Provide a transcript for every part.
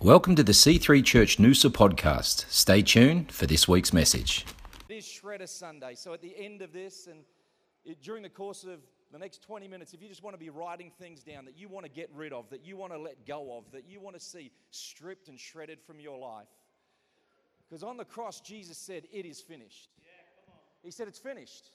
Welcome to the C3 Church Noosa podcast. Stay tuned for this week's message. It is Shredder Sunday. So at the end of this and it, during the course of the next 20 minutes, if you just want to be writing things down that you want to get rid of, that you want to let go of, that you want to see stripped and shredded from your life. Because on the cross, Jesus said, It is finished. He said, It's finished.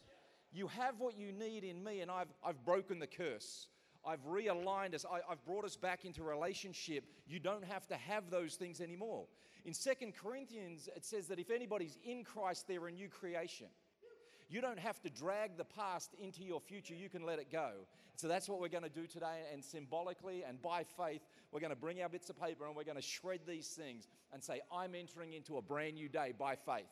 You have what you need in me, and I've, I've broken the curse. I've realigned us. I, have brought us back into relationship. You don't have to have those things anymore. In Second Corinthians, it says that if anybody's in Christ, they're a new creation. You don't have to drag the past into your future, you can let it go. So that's what we're going to do today. And symbolically and by faith, we're going to bring our bits of paper and we're going to shred these things and say, I'm entering into a brand new day by faith.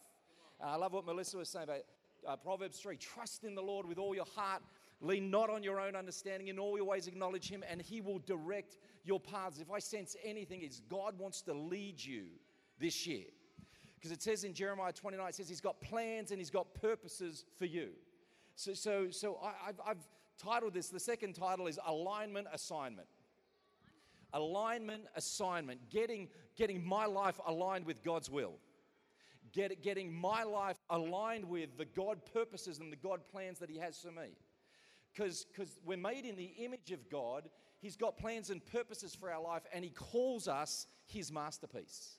And I love what Melissa was saying about uh, Proverbs 3 trust in the Lord with all your heart Lean not on your own understanding. In all your ways, acknowledge Him, and He will direct your paths. If I sense anything, it's God wants to lead you this year. Because it says in Jeremiah 29, it says He's got plans and He's got purposes for you. So, so, so I, have I've titled this, the second title is Alignment Assignment. Alignment Assignment, getting, getting my life aligned with God's will. Get, getting my life aligned with the God purposes and the God plans that He has for me because we're made in the image of God. He's got plans and purposes for our life, and He calls us His masterpiece.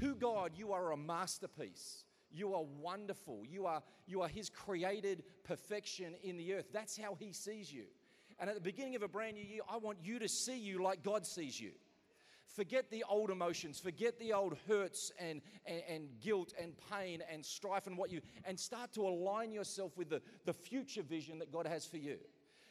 To God, you are a masterpiece. You are wonderful. You are, you are His created perfection in the earth. That's how He sees you. And at the beginning of a brand new year, I want you to see you like God sees you. Forget the old emotions, forget the old hurts and, and, and, guilt and pain and strife and what you, and start to align yourself with the, the future vision that God has for you.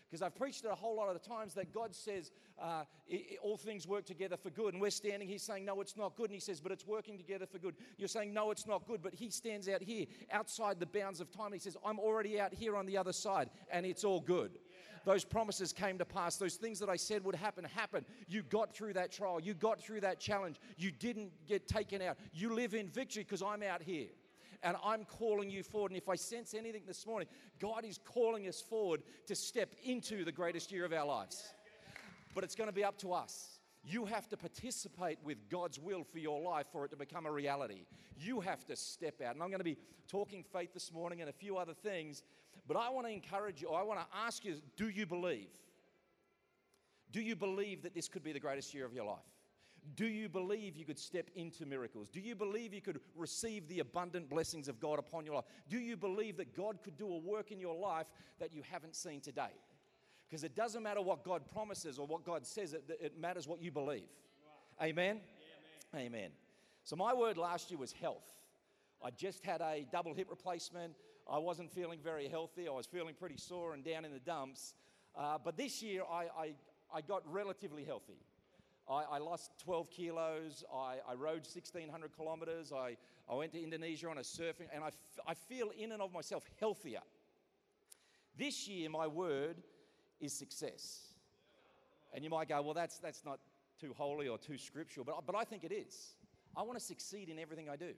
Because I've preached it a whole lot of the times that God says uh, it, all things work together for good. And we're standing here saying, no, it's not good. And He says, but it's working together for good. You're saying, no, it's not good. But He stands out here outside the bounds of time. He says, I'm already out here on the other side and it's all good. Those promises came to pass. Those things that I said would happen happened. You got through that trial. You got through that challenge. You didn't get taken out. You live in victory because I'm out here and I'm calling you forward. And if I sense anything this morning, God is calling us forward to step into the greatest year of our lives. But it's going to be up to us. You have to participate with God's will for your life for it to become a reality. You have to step out. And I'm going to be talking faith this morning and a few other things but I want to encourage you, I want to ask you do you believe? Do you believe that this could be the greatest year of your life? Do you believe you could step into miracles? Do you believe you could receive the abundant blessings of God upon your life? Do you believe that God could do a work in your life that you haven't seen today? Because it doesn't matter what God promises or what God says, it, it matters what you believe. Amen? Yeah, amen? Amen. So, my word last year was health. I just had a double hip replacement. I wasn't feeling very healthy. I was feeling pretty sore and down in the dumps. Uh, but this year, I, I, I got relatively healthy. I, I lost 12 kilos. I, I, rode 1,600 kilometers. I, I went to Indonesia on a surfing, and I, f- I feel in and of myself healthier. This year, my word is success. And you might go, well, that's, that's not too holy or too scriptural, but, but I think it is. I want to succeed in everything I do.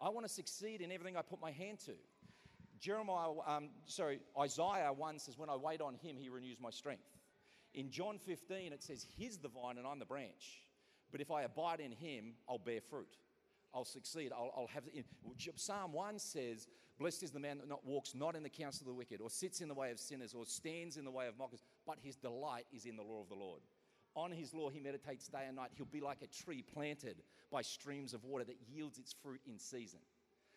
I want to succeed in everything I put my hand to. Jeremiah, um, sorry, Isaiah 1 says, When I wait on him, he renews my strength. In John 15, it says, He's the vine and I'm the branch. But if I abide in him, I'll bear fruit. I'll succeed. I'll, I'll have. In, Psalm 1 says, Blessed is the man that not walks not in the counsel of the wicked, or sits in the way of sinners, or stands in the way of mockers, but his delight is in the law of the Lord. On his law he meditates day and night. He'll be like a tree planted by streams of water that yields its fruit in season.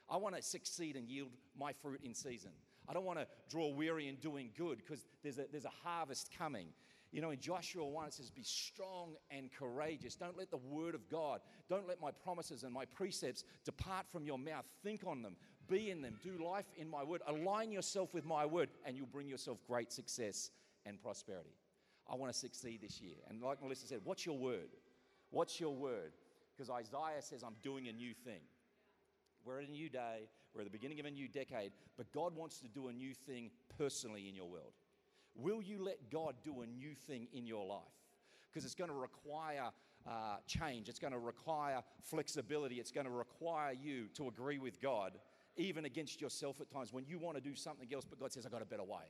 I want to succeed and yield my fruit in season. I don't want to draw weary in doing good because there's a, there's a harvest coming. You know, in Joshua 1, it says, Be strong and courageous. Don't let the word of God, don't let my promises and my precepts depart from your mouth. Think on them, be in them, do life in my word. Align yourself with my word, and you'll bring yourself great success and prosperity. I want to succeed this year. And like Melissa said, what's your word? What's your word? Because Isaiah says, I'm doing a new thing. We're at a new day, we're at the beginning of a new decade, but God wants to do a new thing personally in your world. Will you let God do a new thing in your life? Because it's going to require uh, change, it's going to require flexibility, it's going to require you to agree with God, even against yourself at times when you want to do something else, but God says, I've got a better way.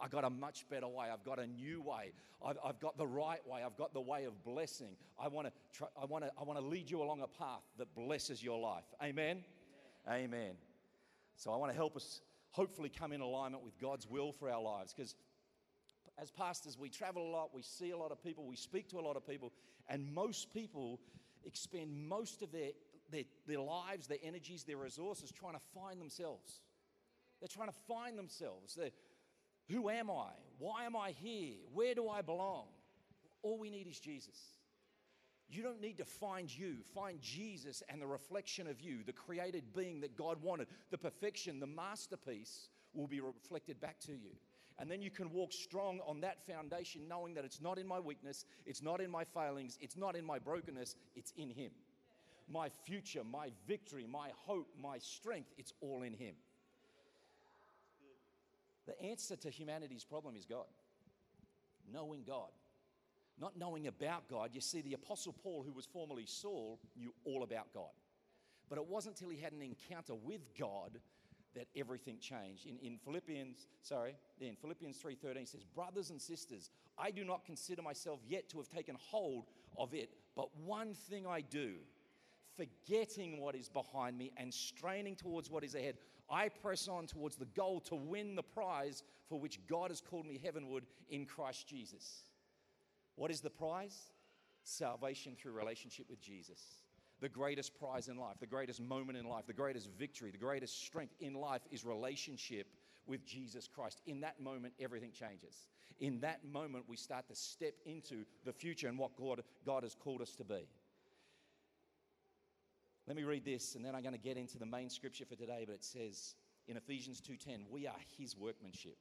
I got a much better way. I've got a new way. I've, I've got the right way. I've got the way of blessing. I want to I want to I want to lead you along a path that blesses your life. Amen. Amen. So I want to help us hopefully come in alignment with God's will for our lives because as pastors, we travel a lot, we see a lot of people, we speak to a lot of people, and most people expend most of their, their, their lives, their energies, their resources trying to find themselves. They're trying to find themselves. They're, who am I? Why am I here? Where do I belong? All we need is Jesus. You don't need to find you. Find Jesus and the reflection of you, the created being that God wanted, the perfection, the masterpiece will be reflected back to you. And then you can walk strong on that foundation, knowing that it's not in my weakness, it's not in my failings, it's not in my brokenness, it's in Him. My future, my victory, my hope, my strength, it's all in Him. The answer to humanity's problem is God. Knowing God. Not knowing about God. You see, the Apostle Paul, who was formerly Saul, knew all about God. But it wasn't until he had an encounter with God that everything changed. In, in Philippians, sorry, in Philippians 3.13 says, Brothers and sisters, I do not consider myself yet to have taken hold of it, but one thing I do, forgetting what is behind me and straining towards what is ahead, I press on towards the goal to win the prize for which God has called me heavenward in Christ Jesus. What is the prize? Salvation through relationship with Jesus the greatest prize in life, the greatest moment in life, the greatest victory, the greatest strength in life is relationship with Jesus Christ. In that moment, everything changes. In that moment, we start to step into the future and what God, God has called us to be. Let me read this and then I'm going to get into the main scripture for today, but it says in Ephesians 2:10, we are his workmanship,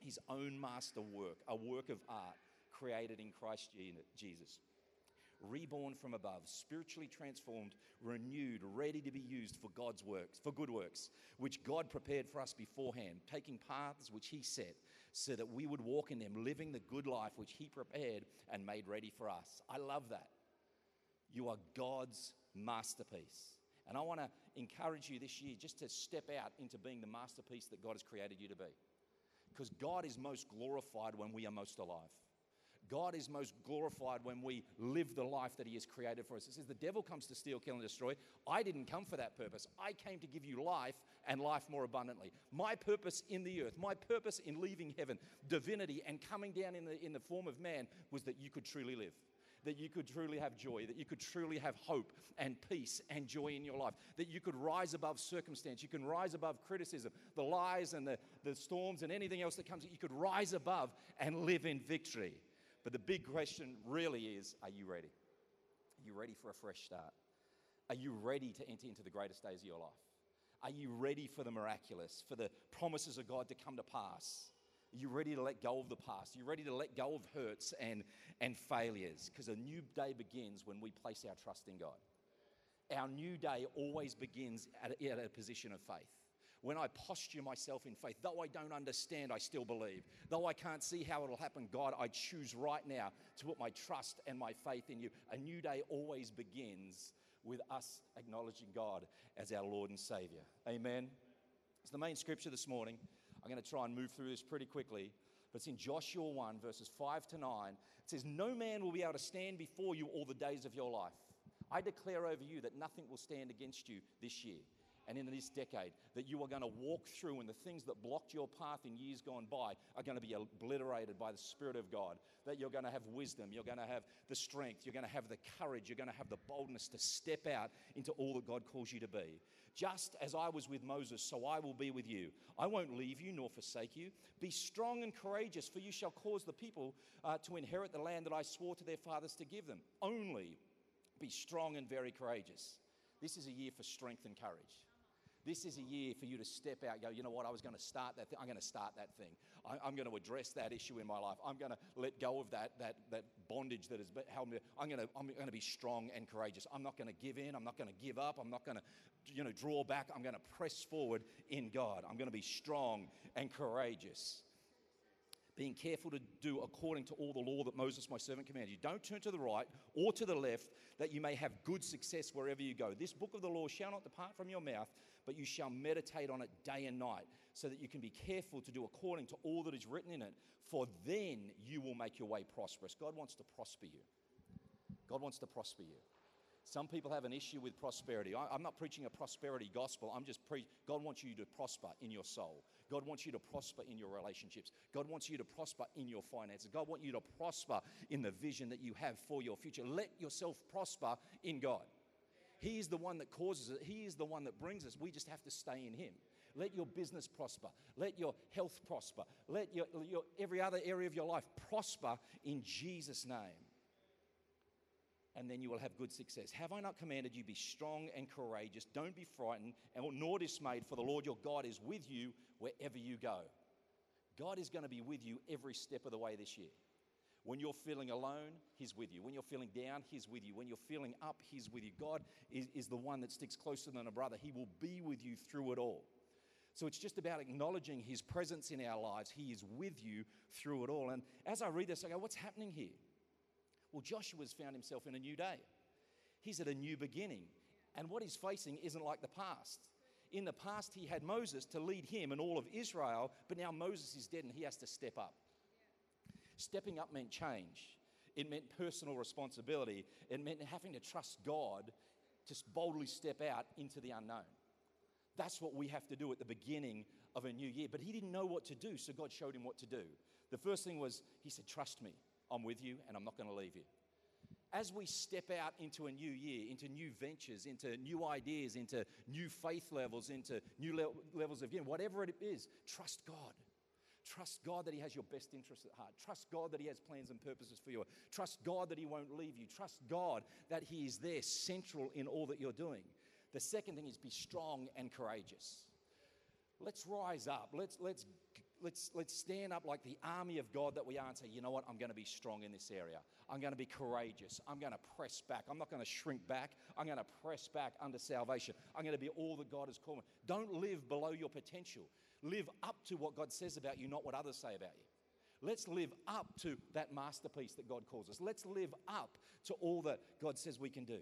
his own master work, a work of art created in Christ Jesus reborn from above, spiritually transformed, renewed, ready to be used for God's works, for good works, which God prepared for us beforehand, taking paths which He set, so that we would walk in them, living the good life which He prepared and made ready for us. I love that. You are God's masterpiece. And I want to encourage you this year just to step out into being the masterpiece that God has created you to be. Because God is most glorified when we are most alive. God is most glorified when we live the life that He has created for us. It says, The devil comes to steal, kill, and destroy. I didn't come for that purpose. I came to give you life and life more abundantly. My purpose in the earth, my purpose in leaving heaven, divinity, and coming down in the, in the form of man was that you could truly live that you could truly have joy, that you could truly have hope and peace and joy in your life, that you could rise above circumstance, you can rise above criticism, the lies and the, the storms and anything else that comes, you could rise above and live in victory. But the big question really is are you ready? Are you ready for a fresh start? Are you ready to enter into the greatest days of your life? Are you ready for the miraculous, for the promises of God to come to pass? Are you ready to let go of the past? Are you ready to let go of hurts and, and failures? Because a new day begins when we place our trust in God. Our new day always begins at at a position of faith when I posture myself in faith, though I don't understand, I still believe. Though I can't see how it'll happen, God, I choose right now to put my trust and my faith in you. A new day always begins with us acknowledging God as our Lord and Savior. Amen. It's the main scripture this morning. I'm going to try and move through this pretty quickly. But it's in Joshua 1, verses 5 to 9. It says, No man will be able to stand before you all the days of your life. I declare over you that nothing will stand against you this year and in this decade that you are going to walk through, and the things that blocked your path in years gone by are going to be obliterated by the Spirit of God. That you're going to have wisdom, you're going to have the strength, you're going to have the courage, you're going to have the boldness to step out into all that God calls you to be. Just as I was with Moses, so I will be with you. I won't leave you nor forsake you. Be strong and courageous, for you shall cause the people uh, to inherit the land that I swore to their fathers to give them. Only be strong and very courageous. This is a year for strength and courage. This is a year for you to step out go, you know what, I was going to start that thing. I'm going to start that thing. I, am going to address that issue in my life. I'm going to let go of that, that, that bondage that has held me. I'm going, to, I'm going to be strong and courageous. I'm not going to give in. I'm not going to give up. I'm not going to you know, draw back. I'm going to press forward in God. I'm going to be strong and courageous. Being careful to do according to all the law that Moses, my servant, commanded you. Don't turn to the right or to the left, that you may have good success wherever you go. This book of the law shall not depart from your mouth, but you shall meditate on it day and night, so that you can be careful to do according to all that is written in it, for then you will make your way prosperous. God wants to prosper you. God wants to prosper you. Some people have an issue with prosperity. I, am not preaching a prosperity gospel. I'm just preaching. God wants you to prosper in your soul. God wants you to prosper in your relationships. God wants you to prosper in your finances. God wants you to prosper in the vision that you have for your future. Let yourself prosper in God. He is the one that causes it. He is the one that brings us. We just have to stay in Him. Let your business prosper. Let your health prosper. Let your, your every other area of your life prosper in Jesus' name and then you will have good success. Have I not commanded you, be strong and courageous? Don't be frightened, and nor dismayed, for the Lord your God is with you wherever you go. God is going to be with you every step of the way this year. When you're feeling alone, He's with you. When you're feeling down, He's with you. When you're feeling up, He's with you. God is, is the one that sticks closer than a brother. He will be with you through it all. So it's just about acknowledging His presence in our lives. He is with you through it all. And as I read this, I go, what's happening here? Well, Joshua's found himself in a new day. He's at a new beginning. And what he's facing isn't like the past. In the past, he had Moses to lead him and all of Israel, but now Moses is dead and he has to step up. Stepping up meant change, it meant personal responsibility, it meant having to trust God to boldly step out into the unknown. That's what we have to do at the beginning of a new year. But he didn't know what to do, so God showed him what to do. The first thing was, He said, Trust me. I'm with you and I'm not going to leave you. As we step out into a new year, into new ventures, into new ideas, into new faith levels, into new le- levels of giving, whatever it is, trust God. Trust God that He has your best interests at heart. Trust God that He has plans and purposes for you. Trust God that He won't leave you. Trust God that He is there, central in all that you're doing. The second thing is be strong and courageous. Let's rise up. Let's, let's let's, let's stand up like the army of God that we are and say, you know what, I'm going to be strong in this area. I'm going to be courageous. I'm going to press back. I'm not going to shrink back. I'm going to press back under salvation. I'm going to be all that God has called me. Don't live below your potential. Live up to what God says about you, not what others say about you. Let's live up to that masterpiece that God calls us. Let's live up to all that God says we can do.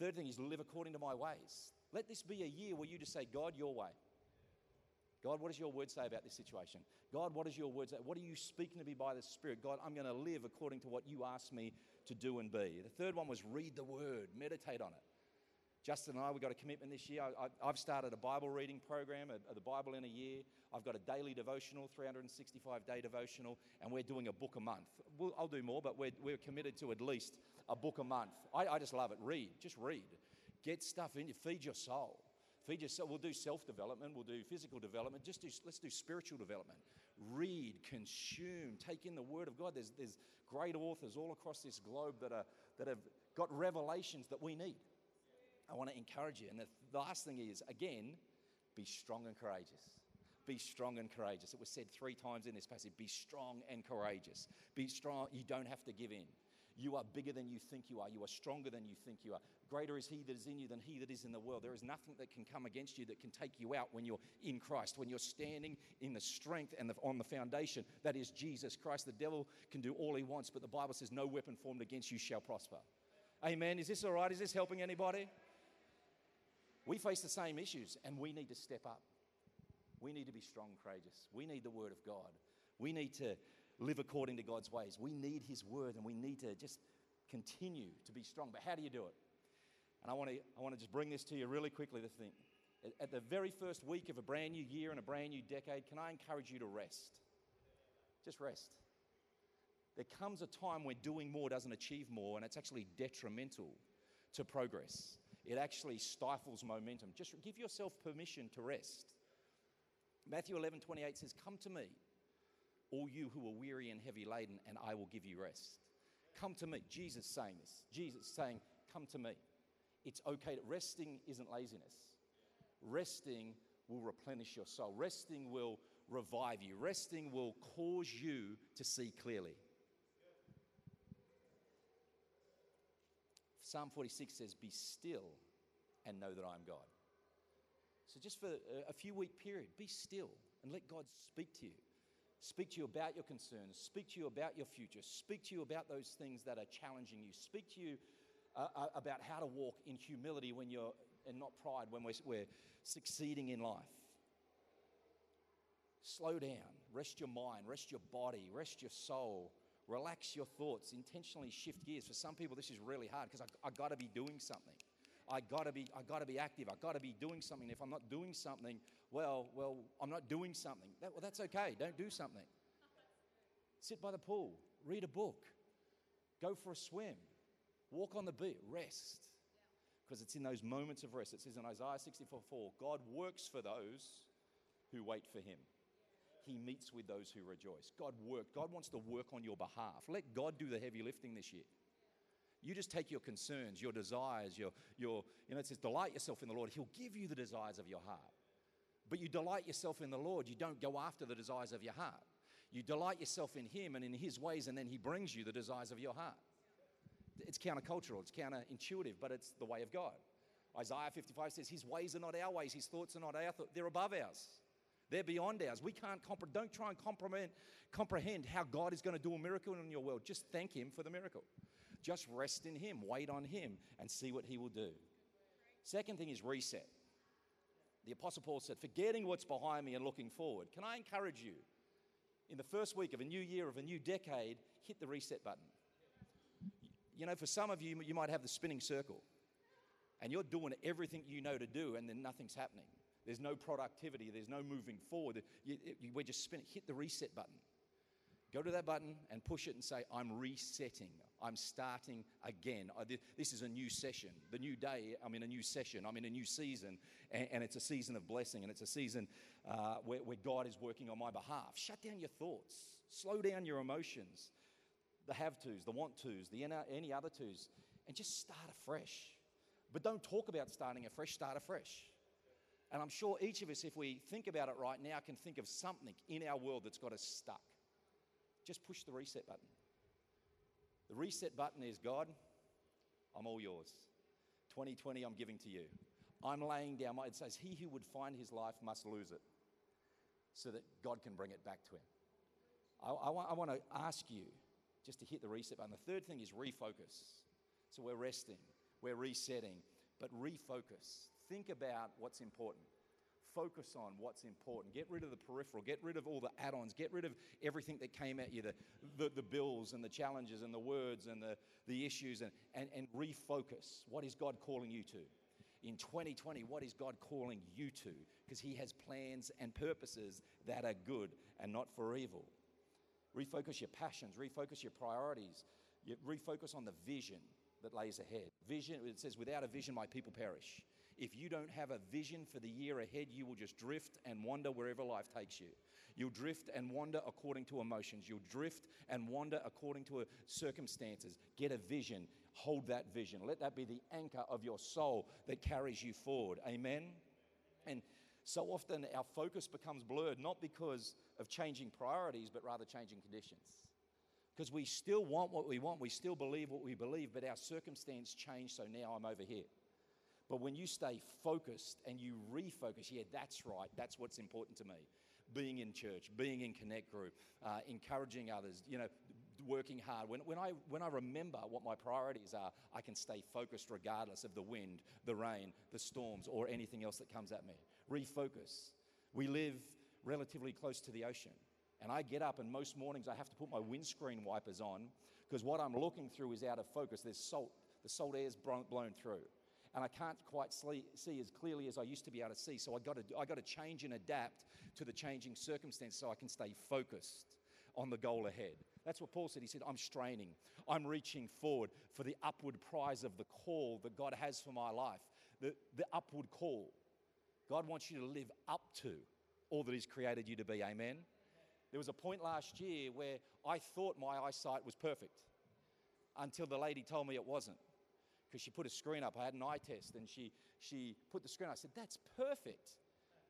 Third thing is live according to my ways. Let this be a year where you just say, God, your way. God, what does your word say about this situation? God, what does your word say? What are you speaking to me by the Spirit? God, I'm going to live according to what you asked me to do and be. The third one was read the word, meditate on it. Justin and I, we got a commitment this year. I, have started a Bible reading program, a, the Bible in a year. I've got a daily devotional, 365 day devotional, and we're doing a book a month. We'll, I'll do more, but we're, we're committed to at least a book a month. I, I just love it. Read, just read. Get stuff in you, feed your soul. Feed yourself. We'll do self development. We'll do physical development. Just do, let's do spiritual development. Read, consume, take in the Word of God. There's, there's great authors all across this globe that, are, that have got revelations that we need. I want to encourage you. And the last thing is, again, be strong and courageous. Be strong and courageous. It was said three times in this passage be strong and courageous. Be strong. You don't have to give in. You are bigger than you think you are. You are stronger than you think you are. Greater is He that is in you than He that is in the world. There is nothing that can come against you that can take you out when you're in Christ, when you're standing in the strength and the, on the foundation that is Jesus Christ. The devil can do all he wants, but the Bible says, No weapon formed against you shall prosper. Amen. Is this all right? Is this helping anybody? We face the same issues and we need to step up. We need to be strong, courageous. We need the Word of God. We need to live according to God's ways. We need His word and we need to just continue to be strong. But how do you do it? And I want to, I want to just bring this to you really quickly the thing. At the very first week of a brand new year and a brand new decade, can I encourage you to rest? Just rest. There comes a time when doing more doesn't achieve more, and it's actually detrimental to progress. It actually stifles momentum. Just give yourself permission to rest. Matthew 11 28 says, Come to me all you who are weary and heavy laden, and I will give you rest. Come to me. Jesus saying this. Jesus saying, Come to me. It's okay. To, resting isn't laziness. Resting will replenish your soul. Resting will revive you. Resting will cause you to see clearly. Psalm 46 says, Be still and know that I am God. So, just for a few week period, be still and let God speak to you. Speak to you about your concerns, speak to you about your future, speak to you about those things that are challenging you, speak to you uh, uh, about how to walk in humility when you're, and not pride when we're, we're succeeding in life. Slow down, rest your mind, rest your body, rest your soul, relax your thoughts, intentionally shift gears. For some people, this is really hard because I, I got to be doing something. I got to be I got to be active. I got to be doing something. If I'm not doing something, well, well, I'm not doing something. That, well, that's okay. Don't do something. Sit by the pool, read a book, go for a swim, walk on the beach, rest. Because it's in those moments of rest. It says in Isaiah 64 4, God works for those who wait for him. He meets with those who rejoice. God work. God wants to work on your behalf. Let God do the heavy lifting this year. You just take your concerns, your desires, your, your you know, it says, delight yourself in the Lord. He'll give you the desires of your heart. But you delight yourself in the Lord. You don't go after the desires of your heart. You delight yourself in Him and in His ways, and then He brings you the desires of your heart. It's countercultural, it's counterintuitive, but it's the way of God. Isaiah 55 says, His ways are not our ways, His thoughts are not our thoughts, they're above ours. They're beyond ours. We can't comprehend, don't try and comprehend, comprehend how God is going to do a miracle in your world. Just thank Him for the miracle. Just rest in Him, wait on Him, and see what He will do. Second thing is reset. The Apostle Paul said, Forgetting what's behind me and looking forward. Can I encourage you? In the first week of a new year, of a new decade, hit the reset button. You know, for some of you, you might have the spinning circle, and you're doing everything you know to do, and then nothing's happening. There's no productivity, there's no moving forward. You, you, we're just spinning. Hit the reset button. Go to that button and push it and say, I'm resetting. I'm starting again. This is a new session. The new day, I'm in a new session. I'm in a new season. And, it's a season of blessing. And it's a season uh, where, where God is working on my behalf. Shut down your thoughts, slow down your emotions, the have tos, the want tos, the any other tos, and just start afresh. But don't talk about starting afresh, start afresh. And I'm sure each of us, if we think about it right now, can think of something in our world that's got us stuck just push the reset button. The reset button is God, I'm all yours. 2020, I'm giving to you. I'm laying down my, it says, He who would find his life must lose it so that God can bring it back to him. I, I, I want to ask you just to hit the reset button. The third thing is refocus. So we're resting, we're resetting, but refocus. Think about what's important focus on what's important. Get rid of the peripheral. Get rid of all the add ons. Get rid of everything that came at you the, the, the, bills and the challenges and the words and the, the issues and, and, and refocus. What is God calling you to? In 2020, what is God calling you to? Because He has plans and purposes that are good and not for evil. Refocus your passions, refocus your priorities, refocus on the vision that lays ahead. Vision, it says, without a vision, my people perish. If you don't have a vision for the year ahead, you will just drift and wander wherever life takes you. You'll drift and wander according to emotions. You'll drift and wander according to uh, circumstances. Get a vision. Hold that vision. Let that be the anchor of your soul that carries you forward. Amen? And so often our focus becomes blurred, not because of changing priorities, but rather changing conditions. Because we still want what we want, we still believe what we believe, but our circumstance changed, so now I'm over here. But when you stay focused and you refocus, yeah, that's right, that's what's important to me. Being in church, being in Connect Group, uh, encouraging others, you know, working hard. When, when, I, when I remember what my priorities are, I can stay focused regardless of the wind, the rain, the storms, or anything else that comes at me. Refocus. We live relatively close to the ocean. And I get up, and most mornings I have to put my windscreen wipers on because what I'm looking through is out of focus. There's salt, the salt air's blown through and I can't quite see as clearly as I used to be able to see. So I got to, I got to change and adapt to the changing circumstances so I can stay focused on the goal ahead. That's what Paul said. He said, I'm straining, I'm reaching forward for the upward prize of the call that God has for my life, the, the upward call. God wants you to live up to all that He's created you to be. Amen. There was a point last year where I thought my eyesight was perfect until the lady told me it wasn't because she put a screen up. I had an eye test and she, she put the screen up. I said, That's perfect.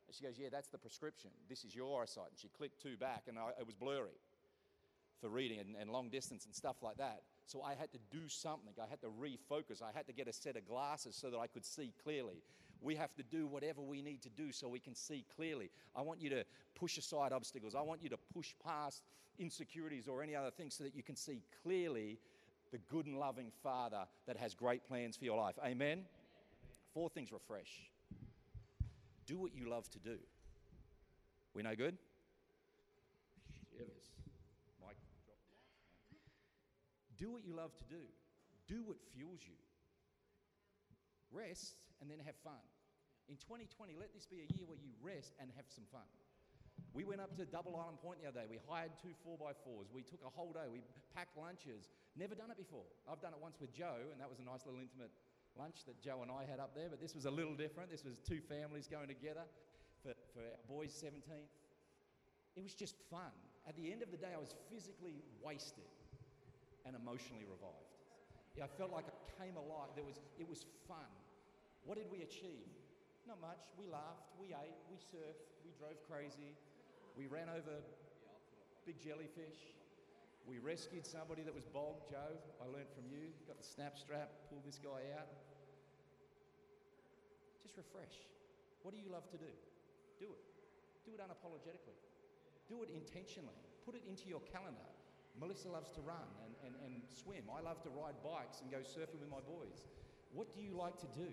And she goes, Yeah, that's the prescription. This is your eyesight. And she clicked two back and I, it was blurry for reading and, and long distance and stuff like that. So I had to do something. I had to refocus. I had to get a set of glasses so that I could see clearly. We have to do whatever we need to do so we can see clearly. I want you to push aside obstacles. I want you to push past insecurities or any other things so that you can see clearly the good and loving Father that has great plans for your life. Amen? Four things refresh. Do what you love to do. We no good? Shivers. Mike. Do what you love to do. Do what fuels you. Rest and then have fun. In 2020, let this be a year where you rest and have some fun. We went up to Double Island Point the other day. We hired two 4x4s. We took a whole day. We packed lunches. Never done it before. I've done it once with Joe, and that was a nice little intimate lunch that Joe and I had up there, but this was a little different. This was two families going together for, for our boys' 17th. It was just fun. At the end of the day, I was physically wasted and emotionally revived. Yeah, I felt like I came alive. There was, it was fun. What did we achieve? Not much. We laughed, we ate, we surfed, we drove crazy, we ran over big jellyfish. We rescued somebody that was bogged, Joe. I learned from you. Got the snap strap, pulled this guy out. Just refresh. What do you love to do? Do it. Do it unapologetically. Do it intentionally. Put it into your calendar. Melissa loves to run and, and, and swim. I love to ride bikes and go surfing with my boys. What do you like to do?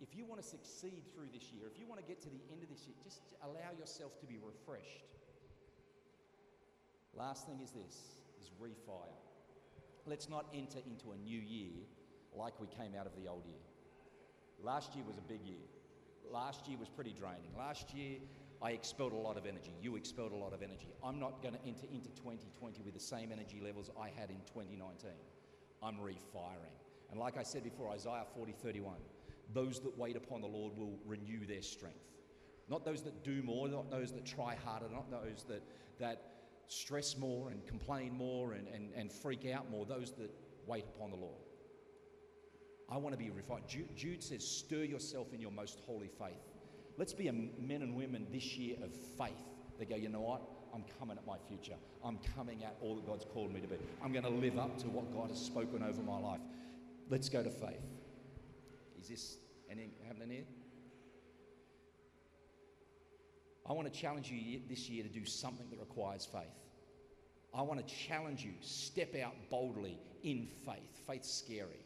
If you want to succeed through this year, if you want to get to the end of this year, just allow yourself to be refreshed. Last thing is this is refire. Let's not enter into a new year like we came out of the old year. Last year was a big year. Last year was pretty draining. Last year I expelled a lot of energy. You expelled a lot of energy. I'm not going to enter into 2020 with the same energy levels I had in 2019. I'm refiring. And like I said before, Isaiah 40 31, those that wait upon the Lord will renew their strength. Not those that do more, not those that try harder, not those that, that stress more and complain more and, and, and freak out more, those that wait upon the Lord. I want to be refined. Jude, Jude says, stir yourself in your most holy faith. Let's be men and women this year of faith. They go, you know what? I'm coming at my future. I'm coming at all that God's called me to be. I'm going to live up to what God has spoken over my life. Let's go to faith. Is this anything happening here? I want to challenge you this year to do something that requires faith. I want to challenge you, step out boldly in faith. Faith's scary,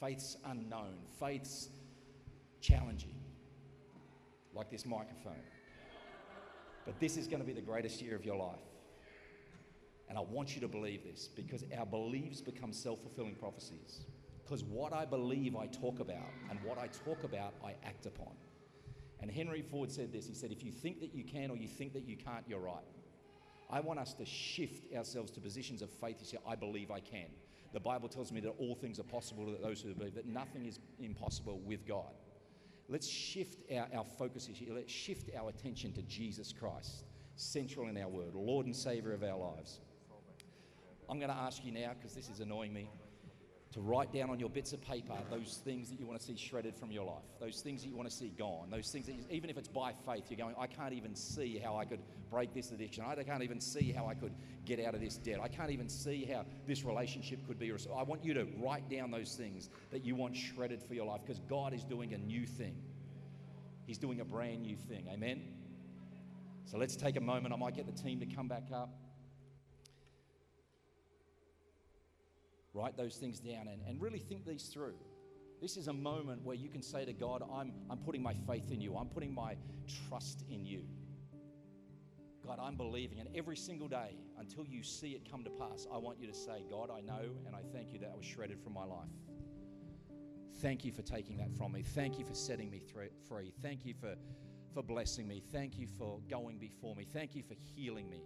faith's unknown, faith's challenging, like this microphone. But this is going to be the greatest year of your life. And I want you to believe this because our beliefs become self fulfilling prophecies. Because what I believe, I talk about, and what I talk about, I act upon. And Henry Ford said this he said, If you think that you can or you think that you can't, you're right. I want us to shift ourselves to positions of faith. You say, I believe I can. The Bible tells me that all things are possible to those who believe, that nothing is impossible with God. Let's shift our, our focus here. Let's shift our attention to Jesus Christ, central in our word, Lord and Savior of our lives. I'm going to ask you now, because this is annoying me, to write down on your bits of paper those things that you want to see shredded from your life, those things that you want to see gone, those things that, you, even if it's by faith, you're going, I can't even see how I could break this addiction. I can't even see how I could get out of this debt. I can't even see how this relationship could be. I want you to write down those things that you want shredded for your life because God is doing a new thing. He's doing a brand new thing. Amen? So let's take a moment. I might get the team to come back up. Write those things down and, and really think these through. This is a moment where you can say to God, I'm, I'm putting my faith in you, I'm putting my trust in you. God, I'm believing. And every single day, until you see it come to pass, I want you to say, God, I know and I thank you that I was shredded from my life. Thank you for taking that from me. Thank you for setting me free. Thank you for, for blessing me. Thank you for going before me. Thank you for healing me.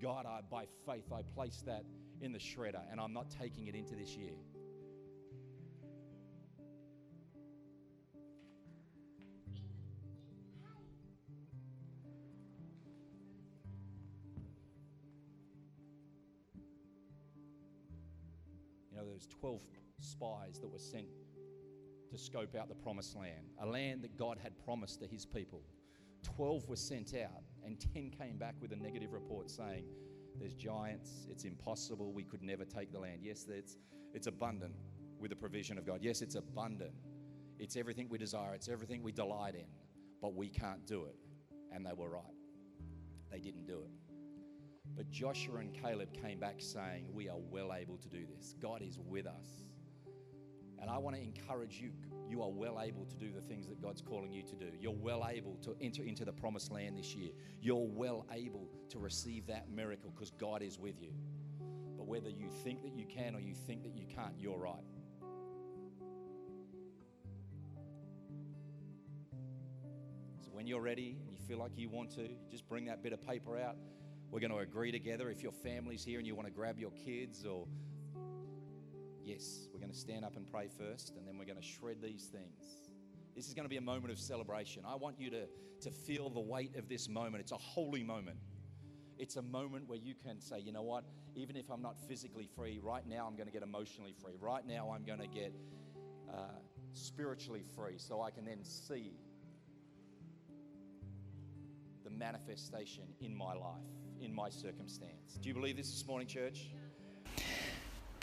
God, I, by faith, I place that in the shredder and I'm not taking it into this year. You know, there's 12 spies that were sent to scope out the promised land, a land that God had promised to his people. 12 were sent out, and 10 came back with a negative report saying, There's giants. It's impossible. We could never take the land. Yes, it's, it's abundant with the provision of God. Yes, it's abundant. It's everything we desire, it's everything we delight in, but we can't do it. And they were right. They didn't do it. But Joshua and Caleb came back saying, We are well able to do this. God is with us. And I want to encourage you. You are well able to do the things that God's calling you to do. You're well able to enter into the promised land this year. You're well able to receive that miracle because God is with you. But whether you think that you can or you think that you can't, you're right. So when you're ready and you feel like you want to, just bring that bit of paper out. We're going to agree together. If your family's here and you want to grab your kids or Yes, to stand up and pray first, and then we're going to shred these things. This is going to be a moment of celebration. I want you to, to feel the weight of this moment. It's a holy moment. It's a moment where you can say, you know what, even if I'm not physically free, right now I'm going to get emotionally free. Right now I'm going to get uh, spiritually free so I can then see the manifestation in my life, in my circumstance. Do you believe this this morning, church?